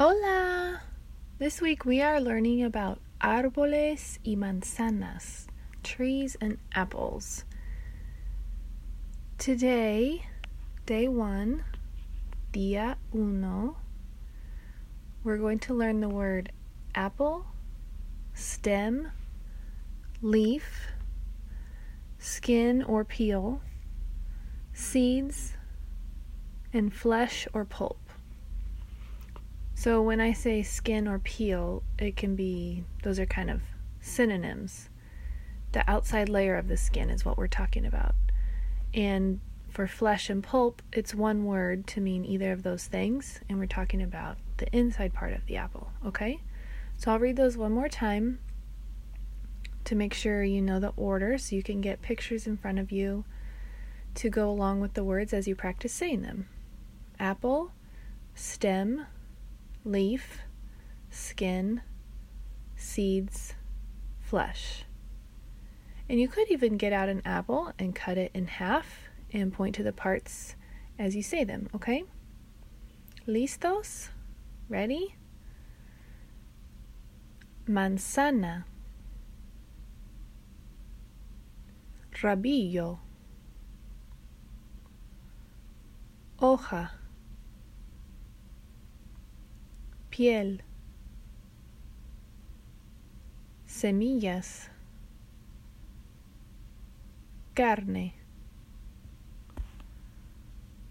Hola! This week we are learning about árboles y manzanas, trees and apples. Today, day one, día uno, we're going to learn the word apple, stem, leaf, skin or peel, seeds, and flesh or pulp. So when I say skin or peel, it can be, those are kind of synonyms. The outside layer of the skin is what we're talking about. And for flesh and pulp, it's one word to mean either of those things, and we're talking about the inside part of the apple, okay? So I'll read those one more time to make sure you know the order so you can get pictures in front of you to go along with the words as you practice saying them. Apple, stem, leaf, skin, seeds, flesh. And you could even get out an apple and cut it in half and point to the parts as you say them, okay? ¿Listos? Ready? Manzana. Rabillo. Hoja. Piel, semillas, carne.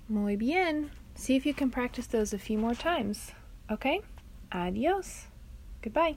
Muy bien. See if you can practice those a few more times. Okay? Adios. Goodbye.